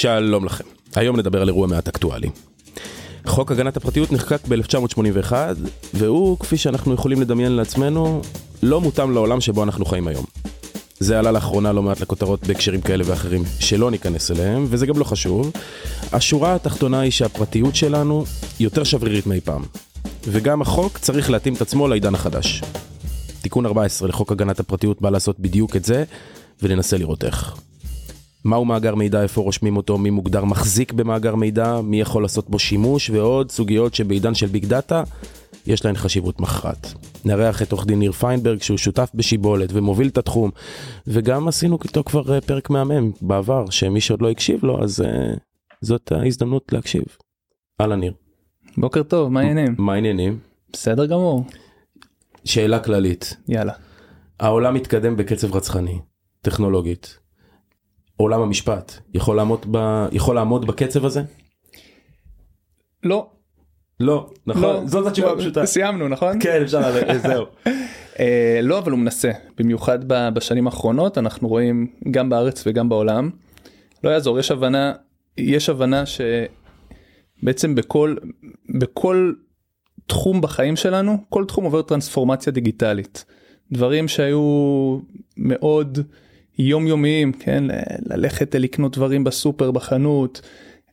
שלום לכם, היום נדבר על אירוע מעט אקטואלי. חוק הגנת הפרטיות נחקק ב-1981, והוא, כפי שאנחנו יכולים לדמיין לעצמנו, לא מותאם לעולם שבו אנחנו חיים היום. זה עלה לאחרונה לא מעט לכותרות בהקשרים כאלה ואחרים, שלא ניכנס אליהם, וזה גם לא חשוב. השורה התחתונה היא שהפרטיות שלנו יותר שברירית מאי פעם. וגם החוק צריך להתאים את עצמו לעידן החדש. תיקון 14 לחוק הגנת הפרטיות בא לעשות בדיוק את זה, וננסה לראות איך. מהו מאגר מידע, איפה רושמים אותו, מי מוגדר מחזיק במאגר מידע, מי יכול לעשות בו שימוש, ועוד סוגיות שבעידן של big data יש להן חשיבות מכרעת. נארח את עורך דין ניר פיינברג שהוא שותף בשיבולת ומוביל את התחום, וגם עשינו איתו כבר אה, פרק מהמם בעבר, שמי שעוד לא הקשיב לו, אז אה, זאת ההזדמנות להקשיב. אהלן ניר. בוקר טוב, מה העניינים? מה העניינים? בסדר גמור. שאלה כללית. יאללה. העולם מתקדם בקצב רצחני, טכנולוגית. עולם המשפט יכול לעמוד, ב... יכול לעמוד בקצב הזה? לא. לא, נכון? לא. זאת התשובה הפשוטה. סיימנו, נכון? כן, אפשר, זהו. אה, לא, אבל הוא מנסה. במיוחד ב- בשנים האחרונות, אנחנו רואים גם בארץ וגם בעולם. לא יעזור, יש הבנה, יש הבנה שבעצם בכל, בכל תחום בחיים שלנו, כל תחום עובר טרנספורמציה דיגיטלית. דברים שהיו מאוד יומיומיים, כן, ללכת לקנות דברים בסופר, בחנות.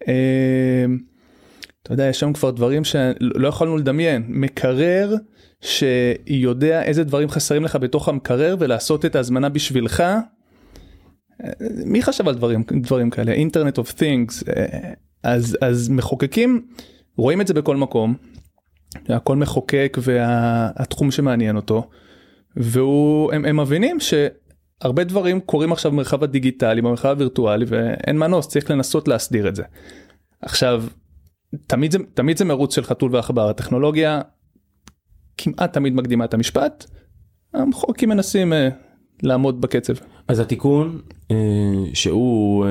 אה, אתה יודע, יש שם כבר דברים שלא יכולנו לדמיין. מקרר שיודע איזה דברים חסרים לך בתוך המקרר ולעשות את ההזמנה בשבילך. אה, מי חשב על דברים, דברים כאלה? אינטרנט אוף. אה, אז, אז מחוקקים רואים את זה בכל מקום. הכל מחוקק והתחום שמעניין אותו. והם הם מבינים שהרבה דברים קורים עכשיו במרחב הדיגיטלי, במרחב הווירטואלי ואין מנוס, צריך לנסות להסדיר את זה. עכשיו, תמיד זה, תמיד זה מרוץ של חתול ועכבר, הטכנולוגיה כמעט תמיד מקדימה את המשפט, המחוקקים מנסים uh, לעמוד בקצב. אז התיקון אה, שהוא אה,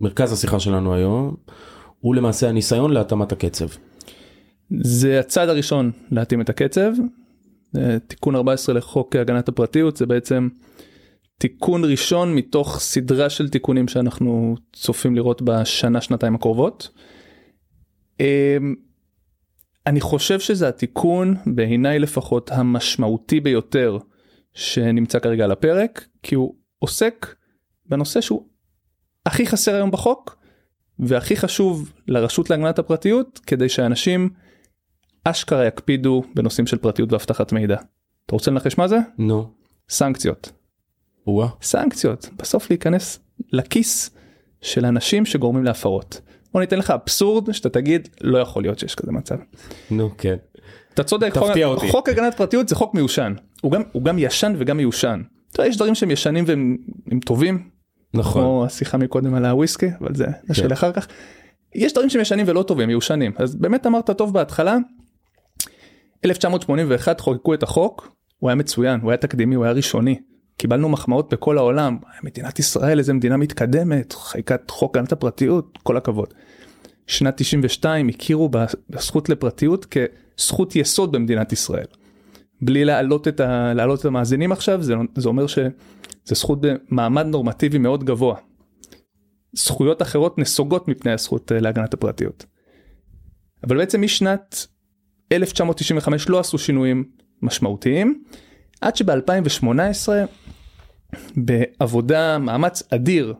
מרכז השיחה שלנו היום, הוא למעשה הניסיון להתאמת הקצב. זה הצעד הראשון להתאים את הקצב. תיקון 14 לחוק הגנת הפרטיות זה בעצם תיקון ראשון מתוך סדרה של תיקונים שאנחנו צופים לראות בשנה שנתיים הקרובות. אה, אני חושב שזה התיקון בעיניי לפחות המשמעותי ביותר שנמצא כרגע על הפרק כי הוא עוסק בנושא שהוא הכי חסר היום בחוק והכי חשוב לרשות להגנת הפרטיות כדי שאנשים אשכרה יקפידו בנושאים של פרטיות ואבטחת מידע. אתה רוצה לנחש מה זה? נו, סנקציות. וואה. סנקציות בסוף להיכנס לכיס של אנשים שגורמים להפרות. בוא ניתן לך אבסורד שאתה תגיד לא יכול להיות שיש כזה מצב. נו, כן. אתה צודק, תפתיע חוק, אותי. חוק הגנת פרטיות זה חוק מיושן. הוא גם, הוא גם ישן וגם מיושן. אתה יודע, יש דברים שהם ישנים והם הם טובים, נכון. כמו השיחה מקודם על הוויסקי, אבל זה נשאל כן. אחר כך. יש דברים שהם ישנים ולא טובים, מיושנים. אז באמת אמרת טוב בהתחלה. 1981 חוקקו את החוק, הוא היה מצוין, הוא היה תקדימי, הוא היה ראשוני. קיבלנו מחמאות בכל העולם, מדינת ישראל איזה מדינה מתקדמת, חקיקת חוק הגנת הפרטיות, כל הכבוד. שנת 92 הכירו בזכות לפרטיות כזכות יסוד במדינת ישראל. בלי להעלות את, ה, להעלות את המאזינים עכשיו, זה, זה אומר שזה זכות במעמד נורמטיבי מאוד גבוה. זכויות אחרות נסוגות מפני הזכות אה, להגנת הפרטיות. אבל בעצם משנת 1995 לא עשו שינויים משמעותיים, עד שב-2018 בעבודה, מאמץ אדיר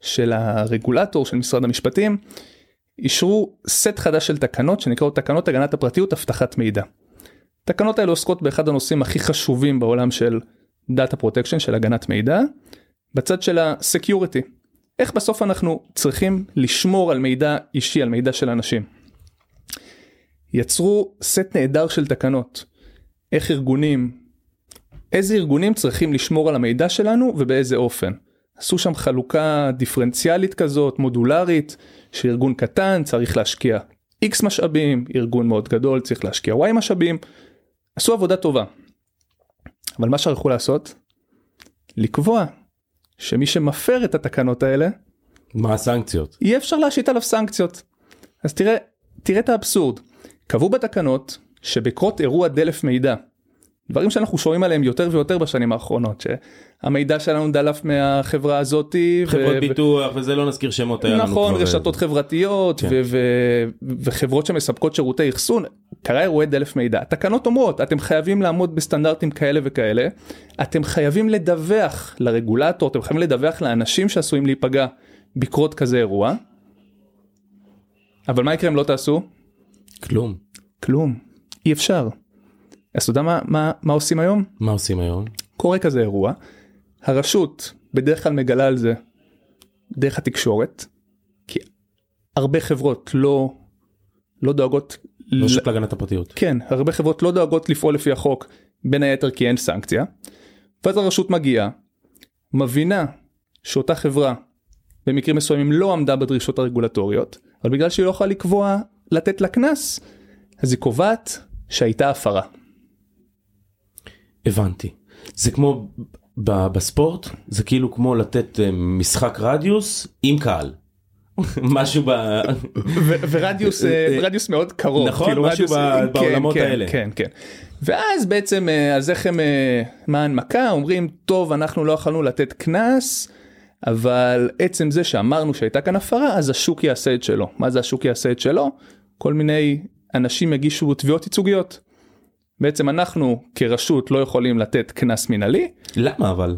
של הרגולטור של משרד המשפטים, אישרו סט חדש של תקנות שנקראות תקנות הגנת הפרטיות אבטחת מידע. התקנות האלה עוסקות באחד הנושאים הכי חשובים בעולם של Data Protection של הגנת מידע, בצד של ה-Security. איך בסוף אנחנו צריכים לשמור על מידע אישי, על מידע של אנשים. יצרו סט נהדר של תקנות. איך ארגונים, איזה ארגונים צריכים לשמור על המידע שלנו ובאיזה אופן. עשו שם חלוקה דיפרנציאלית כזאת, מודולרית, שארגון קטן צריך להשקיע X משאבים, ארגון מאוד גדול צריך להשקיע Y משאבים. עשו עבודה טובה. אבל מה שהלכו לעשות? לקבוע שמי שמפר את התקנות האלה, מה הסנקציות? אי אפשר להשית עליו סנקציות. אז תראה, תראה את האבסורד. קבעו בתקנות שבקרות אירוע דלף מידע דברים שאנחנו שומעים עליהם יותר ויותר בשנים האחרונות שהמידע שלנו דלף מהחברה הזאתי. חברות ו... ביטוח וזה לא נזכיר שמות היה נכון לנו רשתות חברתיות כן. ו... ו... וחברות שמספקות שירותי אחסון קרה אירועי דלף מידע תקנות אומרות אתם חייבים לעמוד בסטנדרטים כאלה וכאלה אתם חייבים לדווח לרגולטור אתם חייבים לדווח לאנשים שעשויים להיפגע בקרות כזה אירוע. אבל מה יקרה אם לא תעשו? כלום. כלום. אי אפשר. אז אתה יודע מה, מה, מה עושים היום? מה עושים היום? קורה כזה אירוע, הרשות בדרך כלל מגלה על זה דרך התקשורת, כי הרבה חברות לא, לא דואגות... לא שוק להגנת הפרטיות. כן, הרבה חברות לא דואגות לפעול לפי החוק, בין היתר כי אין סנקציה, ואז הרשות מגיעה, מבינה שאותה חברה במקרים מסוימים לא עמדה בדרישות הרגולטוריות, אבל בגלל שהיא לא יכולה לקבוע לתת לה קנס, אז היא קובעת שהייתה הפרה. הבנתי. זה כמו בספורט, זה כאילו כמו לתת אה, משחק רדיוס עם קהל. משהו ב... ורדיוס אה, רדיוס מאוד קרוב נכון כאילו משהו כן, בעולמות כן, האלה כן כן ואז בעצם אה, אז איך הם מה ההנמקה אומרים טוב אנחנו לא יכולנו לתת קנס אבל עצם זה שאמרנו שהייתה כאן הפרה אז השוק יעשה את שלו מה זה השוק יעשה את שלו כל מיני אנשים הגישו תביעות ייצוגיות בעצם אנחנו כרשות לא יכולים לתת קנס מנהלי. למה אבל?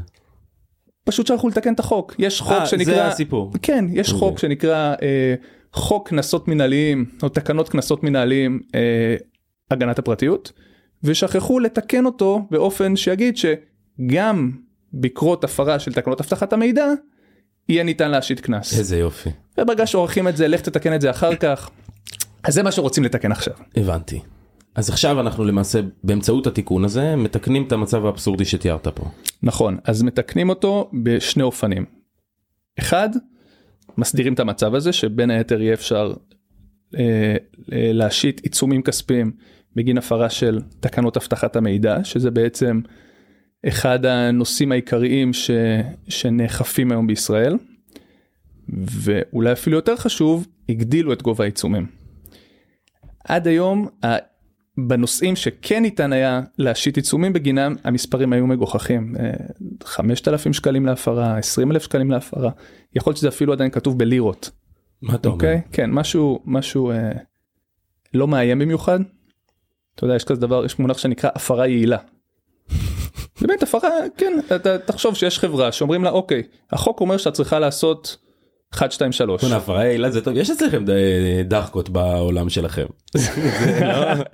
פשוט שהלכו לתקן את החוק יש חוק 아, אה, שנקרא זה הסיפור כן יש okay. אוקיי. חוק שנקרא אה, חוק קנסות מנהליים או תקנות קנסות מנהליים אה, הגנת הפרטיות ושכחו לתקן אותו באופן שיגיד שגם בקרות הפרה של תקנות אבטחת המידע יהיה ניתן להשית קנס. איזה יופי. וברגע שעורכים את זה לך תתקן את זה אחר כך. אז זה מה שרוצים לתקן עכשיו. הבנתי. אז עכשיו אנחנו למעשה באמצעות התיקון הזה מתקנים את המצב האבסורדי שתיארת פה. נכון, אז מתקנים אותו בשני אופנים. אחד, מסדירים את המצב הזה שבין היתר יהיה אפשר אה, אה, להשית עיצומים כספיים בגין הפרה של תקנות אבטחת המידע, שזה בעצם אחד הנושאים העיקריים ש, שנאכפים היום בישראל. ואולי אפילו יותר חשוב, הגדילו את גובה העיצומים. עד היום בנושאים שכן ניתן היה להשית עיצומים בגינם המספרים היו מגוחכים 5,000 אה, שקלים להפרה 20,000 שקלים להפרה יכול להיות שזה אפילו עדיין כתוב בלירות. מה אתה אומר? אוקיי? כן משהו משהו אה, לא מאיים במיוחד. אתה יודע יש כזה דבר יש מונח שנקרא הפרה יעילה. באמת הפרה כן אתה תחשוב שיש חברה שאומרים לה אוקיי החוק אומר שאת צריכה לעשות 1 2 3 הפרה יעילה זה טוב יש אצלכם דחקות בעולם שלכם. לא-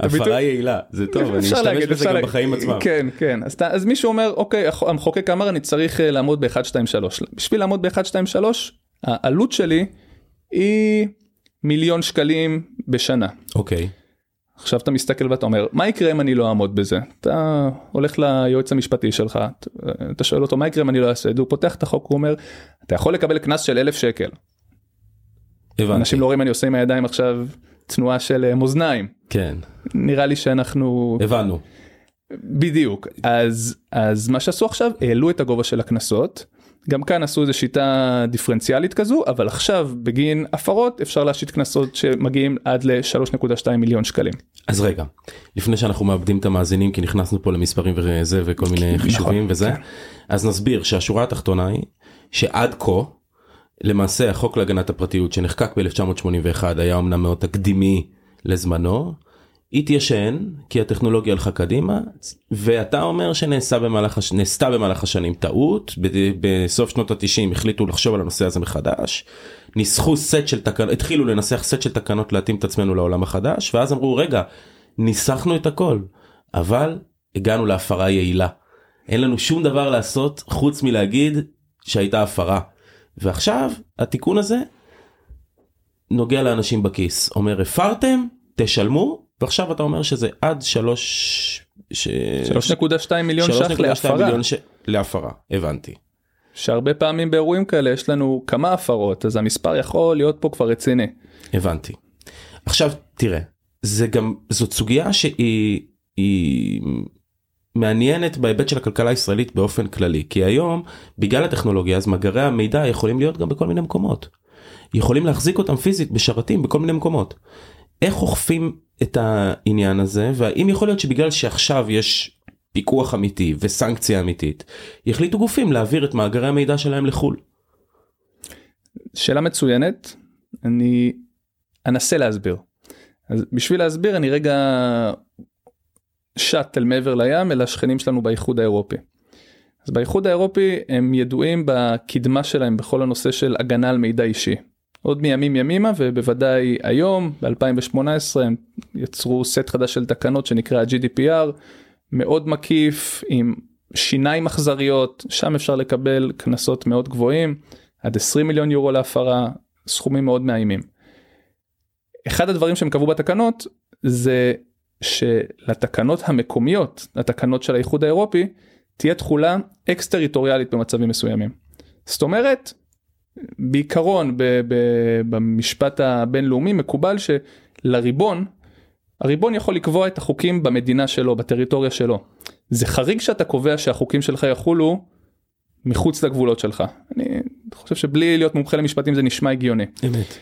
הפרה יעילה זה טוב אני אשתמש בזה גם בחיים עצמם. כן כן אז מישהו אומר אוקיי המחוקק אמר אני צריך אה, לעמוד ב-1 2 3 בשביל לעמוד ב-1 2 3 העלות שלי היא מיליון שקלים בשנה. אוקיי. עכשיו אתה מסתכל ואתה אומר מה יקרה אם אני לא אעמוד בזה? אתה הולך ליועץ המשפטי שלך אתה שואל אותו מה יקרה אם אני לא אעשה? את זה הוא פותח את החוק הוא אומר אתה יכול לקבל קנס של אלף שקל. הבנתי. אנשים לא רואים אני עושה עם הידיים עכשיו תנועה של אה, מאזניים. כן. נראה לי שאנחנו הבנו. בדיוק. אז אז מה שעשו עכשיו העלו את הגובה של הקנסות גם כאן עשו איזה שיטה דיפרנציאלית כזו אבל עכשיו בגין הפרות אפשר להשית קנסות שמגיעים עד ל-3.2 מיליון שקלים. אז רגע לפני שאנחנו מאבדים את המאזינים כי נכנסנו פה למספרים וזה וכל מיני נכון, חישובים וזה כן. אז נסביר שהשורה התחתונה היא שעד כה למעשה החוק להגנת הפרטיות שנחקק ב-1981 היה אמנם מאוד תקדימי לזמנו התיישן כי הטכנולוגיה הלכה קדימה ואתה אומר שנעשה במהלך. נעשתה במהלך השנים טעות בסוף שנות התשעים החליטו לחשוב על הנושא הזה מחדש ניסחו סט של תקנות התחילו לנסח סט של תקנות להתאים את עצמנו לעולם החדש ואז אמרו רגע ניסחנו את הכל אבל הגענו להפרה יעילה אין לנו שום דבר לעשות חוץ מלהגיד שהייתה הפרה ועכשיו התיקון הזה נוגע לאנשים בכיס אומר הפרתם תשלמו ועכשיו אתה אומר שזה עד 3 3.2 מיליון ש"ח להפרה. מיליון ש... להפרה הבנתי. שהרבה פעמים באירועים כאלה יש לנו כמה הפרות אז המספר יכול להיות פה כבר רציני. הבנתי. עכשיו תראה זה גם זאת סוגיה שהיא היא מעניינת בהיבט של הכלכלה הישראלית באופן כללי כי היום בגלל הטכנולוגיה אז מאגרי המידע יכולים להיות גם בכל מיני מקומות. יכולים להחזיק אותם פיזית בשרתים בכל מיני מקומות. איך אוכפים את העניין הזה והאם יכול להיות שבגלל שעכשיו יש פיקוח אמיתי וסנקציה אמיתית יחליטו גופים להעביר את מאגרי המידע שלהם לחו"ל. שאלה מצוינת אני אנסה להסביר. אז בשביל להסביר אני רגע שט אל מעבר לים אל השכנים שלנו באיחוד האירופי. אז באיחוד האירופי הם ידועים בקדמה שלהם בכל הנושא של הגנה על מידע אישי. עוד מימים ימימה ובוודאי היום ב2018 הם יצרו סט חדש של תקנות שנקרא gdpr מאוד מקיף עם שיניים אכזריות שם אפשר לקבל קנסות מאוד גבוהים עד 20 מיליון יורו להפרה סכומים מאוד מאיימים. אחד הדברים שהם קבעו בתקנות זה שלתקנות המקומיות התקנות של האיחוד האירופי תהיה תכולה אקס טריטוריאלית במצבים מסוימים. זאת אומרת בעיקרון ב, ב, במשפט הבינלאומי מקובל שלריבון הריבון יכול לקבוע את החוקים במדינה שלו בטריטוריה שלו. זה חריג שאתה קובע שהחוקים שלך יחולו מחוץ לגבולות שלך. אני חושב שבלי להיות מומחה למשפטים זה נשמע הגיוני. אמת.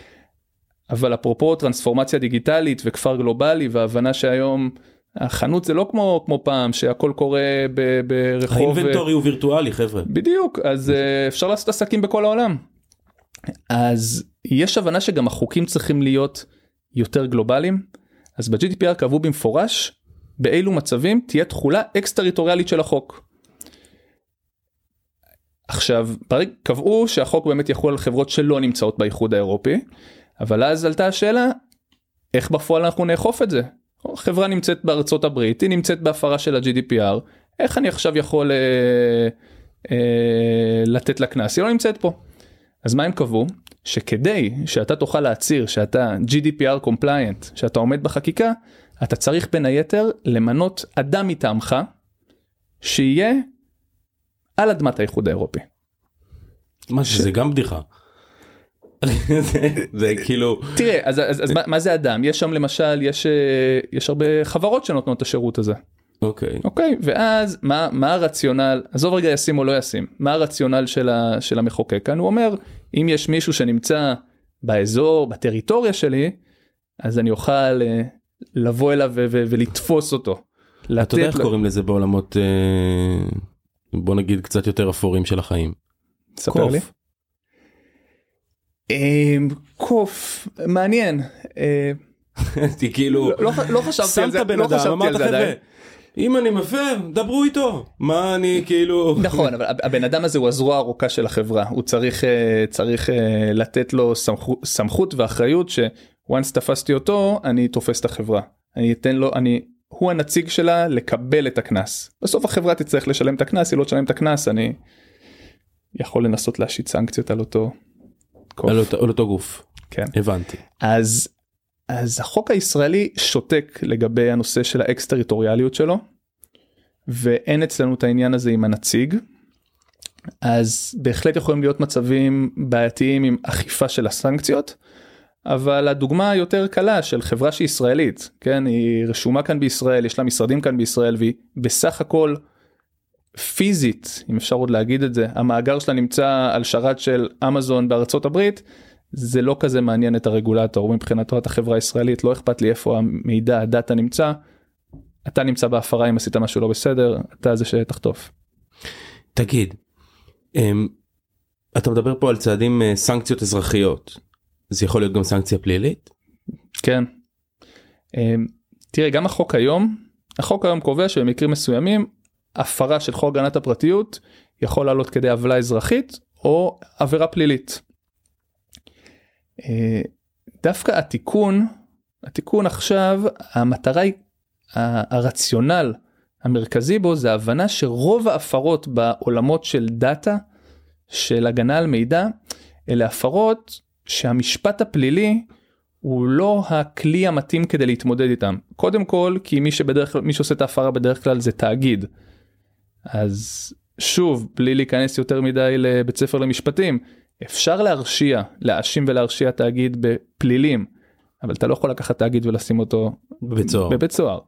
אבל אפרופו טרנספורמציה דיגיטלית וכפר גלובלי והבנה שהיום החנות זה לא כמו כמו פעם שהכל קורה ב, ברחוב האינבנטורי הוא וירטואלי חבר'ה בדיוק אז uh, אפשר לעשות עסקים בכל העולם. אז יש הבנה שגם החוקים צריכים להיות יותר גלובליים אז ב-GDPR קבעו במפורש באילו מצבים תהיה תכולה אקס טריטוריאלית של החוק. עכשיו ברגע קבעו שהחוק באמת יחול על חברות שלא נמצאות באיחוד האירופי אבל אז עלתה השאלה איך בפועל אנחנו נאכוף את זה. חברה נמצאת בארצות הברית היא נמצאת בהפרה של ה-GDPR איך אני עכשיו יכול אה, אה, לתת לה קנס היא לא נמצאת פה. אז מה הם קבעו? שכדי שאתה תוכל להצהיר שאתה GDPR compliant שאתה עומד בחקיקה אתה צריך בין היתר למנות אדם מטעמך שיהיה על אדמת האיחוד האירופי. מה שזה גם בדיחה. זה- זה כאילו תראה אז, אז, אז מה, מה זה אדם יש שם למשל יש אה, יש הרבה חברות שנותנות את השירות הזה אוקיי אוקיי ואז מה מה הרציונל עזוב רגע ישים או לא ישים מה הרציונל של, ה, של המחוקק כאן הוא אומר אם יש מישהו שנמצא באזור בטריטוריה שלי אז אני אוכל אה, לבוא אליו ו- ו- ולתפוס אותו. אתה יודע איך לו- קוראים לזה בעולמות אה, בוא נגיד קצת יותר אפורים של החיים. ספר לי. קוף. אמ, קוף מעניין אה, כאילו לא- לא חשבתי על זה לא חשבתי על זה עדיין. אם אני מפר דברו איתו מה אני כאילו נכון אבל הבן אדם הזה הוא הזרוע הארוכה של החברה הוא צריך אה, צריך אה, לתת לו סמכות סמכות ואחריות ש-once תפסתי אותו אני תופס את החברה אני אתן לו אני הוא הנציג שלה לקבל את הקנס בסוף החברה תצטרך לשלם את הקנס היא לא תשלם את הקנס אני יכול לנסות להשית סנקציות על אותו. קוף. על אותו- על אותו גוף כן. הבנתי. אז אז החוק הישראלי שותק לגבי הנושא של האקס טריטוריאליות שלו ואין אצלנו את העניין הזה עם הנציג. אז בהחלט יכולים להיות מצבים בעייתיים עם אכיפה של הסנקציות. אבל הדוגמה היותר קלה של חברה שהיא ישראלית כן היא רשומה כאן בישראל יש לה משרדים כאן בישראל והיא בסך הכל פיזית אם אפשר עוד להגיד את זה המאגר שלה נמצא על שרת של אמזון בארצות הברית זה לא כזה מעניין את הרגולטור מבחינתו את החברה הישראלית לא אכפת לי איפה המידע הדאטה נמצא. אתה נמצא בהפרה אם עשית משהו לא בסדר אתה זה שתחטוף. תגיד, אמ, אתה מדבר פה על צעדים אה, סנקציות אזרחיות. זה יכול להיות גם סנקציה פלילית? כן. אמ, תראה גם החוק היום החוק היום קובע שבמקרים מסוימים הפרה של חוק הגנת הפרטיות יכול לעלות כדי עוולה אזרחית או עבירה פלילית. אה, דווקא התיקון התיקון עכשיו המטרה היא הרציונל המרכזי בו זה הבנה שרוב ההפרות בעולמות של דאטה של הגנה על מידע אלה הפרות שהמשפט הפלילי הוא לא הכלי המתאים כדי להתמודד איתם קודם כל כי מי שבדרך כלל מי שעושה את ההפרה בדרך כלל זה תאגיד. אז שוב בלי להיכנס יותר מדי לבית ספר למשפטים אפשר להרשיע להאשים ולהרשיע תאגיד בפלילים אבל אתה לא יכול לקחת תאגיד ולשים אותו בבית סוהר. בבית סוהר.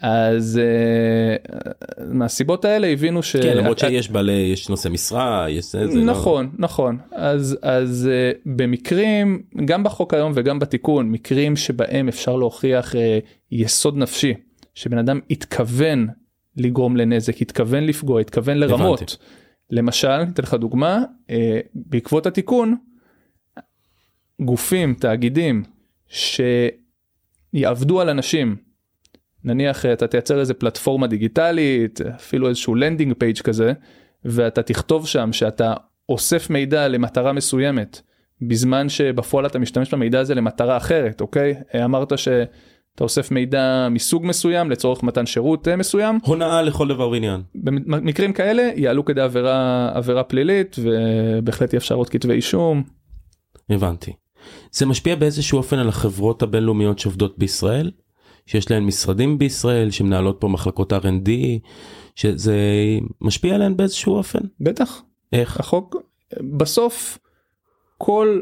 אז uh, מהסיבות האלה הבינו ש... כן, למרות שיש בעלי, יש נושא משרה, יש זה, זה נכון, לא... נכון. אז, אז uh, במקרים, גם בחוק היום וגם בתיקון, מקרים שבהם אפשר להוכיח uh, יסוד נפשי, שבן אדם התכוון לגרום לנזק, התכוון לפגוע, התכוון לרמות. הבנתי. למשל, אתן לך דוגמה, uh, בעקבות התיקון, גופים, תאגידים, שיעבדו על אנשים, נניח אתה תייצר איזה פלטפורמה דיגיטלית, אפילו איזשהו landing page כזה, ואתה תכתוב שם שאתה אוסף מידע למטרה מסוימת, בזמן שבפועל אתה משתמש במידע הזה למטרה אחרת, אוקיי? אמרת שאתה אוסף מידע מסוג מסוים לצורך מתן שירות אה, מסוים. הונאה לכל דבר ועניין. במקרים כאלה יעלו כדי עבירה, עבירה פלילית ובהחלט יהיה אפשר עוד כתבי אישום. הבנתי. זה משפיע באיזשהו אופן על החברות הבינלאומיות שעובדות בישראל? שיש להן משרדים בישראל שמנהלות פה מחלקות R&D שזה משפיע עליהן באיזשהו אופן? בטח. איך? החוק בסוף כל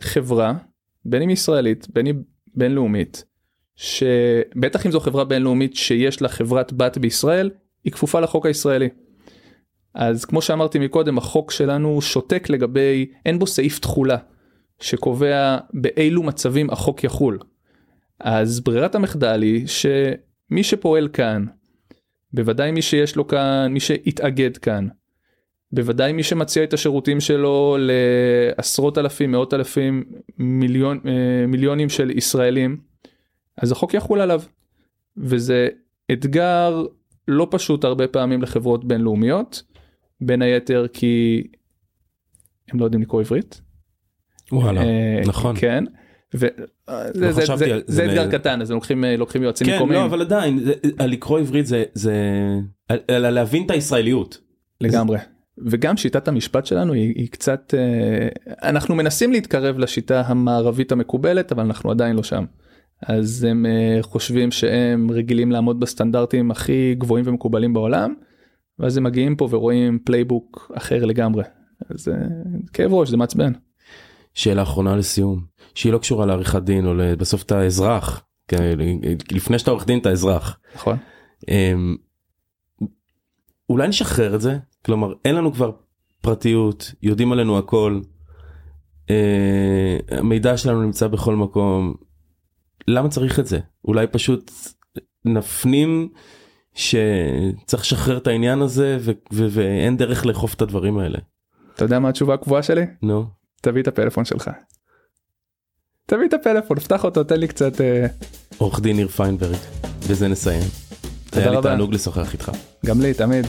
חברה בין אם ישראלית בין אם בינלאומית שבטח אם זו חברה בינלאומית שיש לה חברת בת בישראל היא כפופה לחוק הישראלי. אז כמו שאמרתי מקודם החוק שלנו שותק לגבי אין בו סעיף תחולה שקובע באילו מצבים החוק יחול. אז ברירת המחדל היא שמי שפועל כאן, בוודאי מי שיש לו כאן, מי שהתאגד כאן, בוודאי מי שמציע את השירותים שלו לעשרות אלפים, מאות אלפים, מיליון, אה, מיליונים של ישראלים, אז החוק יחול עליו. וזה אתגר לא פשוט הרבה פעמים לחברות בינלאומיות, בין היתר כי הם לא יודעים לקרוא עברית. וואלה, אה, נכון. כן. וזה לא זה, זה, זה, זה אתגר קטן אז לוקחים לוקחים יועצים כן, מקומיים. לא, אבל עדיין זה, לקרוא עברית זה זה אלא להבין את הישראליות. לגמרי. וגם שיטת המשפט שלנו היא, היא קצת אה, אנחנו מנסים להתקרב לשיטה המערבית המקובלת אבל אנחנו עדיין לא שם. אז הם אה, חושבים שהם רגילים לעמוד בסטנדרטים הכי גבוהים ומקובלים בעולם. ואז הם מגיעים פה ורואים playbook אחר לגמרי. אז כאב ראש זה מעצבן. שאלה אחרונה לסיום שהיא לא קשורה לעריכת דין או בסוף אתה אזרח כן, לפני שאתה עורך דין אתה אזרח. נכון. אמ, אולי נשחרר את זה כלומר אין לנו כבר פרטיות יודעים עלינו הכל. אה, המידע שלנו נמצא בכל מקום. למה צריך את זה אולי פשוט נפנים שצריך לשחרר את העניין הזה ואין דרך לאכוף את הדברים האלה. אתה יודע מה התשובה הקבועה שלי? נו. No. תביא את הפלאפון שלך. תביא את הפלאפון, פתח אותו, תן לי קצת... אה, עורך דין ניר פיינברג, בזה נסיים. היה לי תענוג לשוחח איתך. גם לי, תמיד.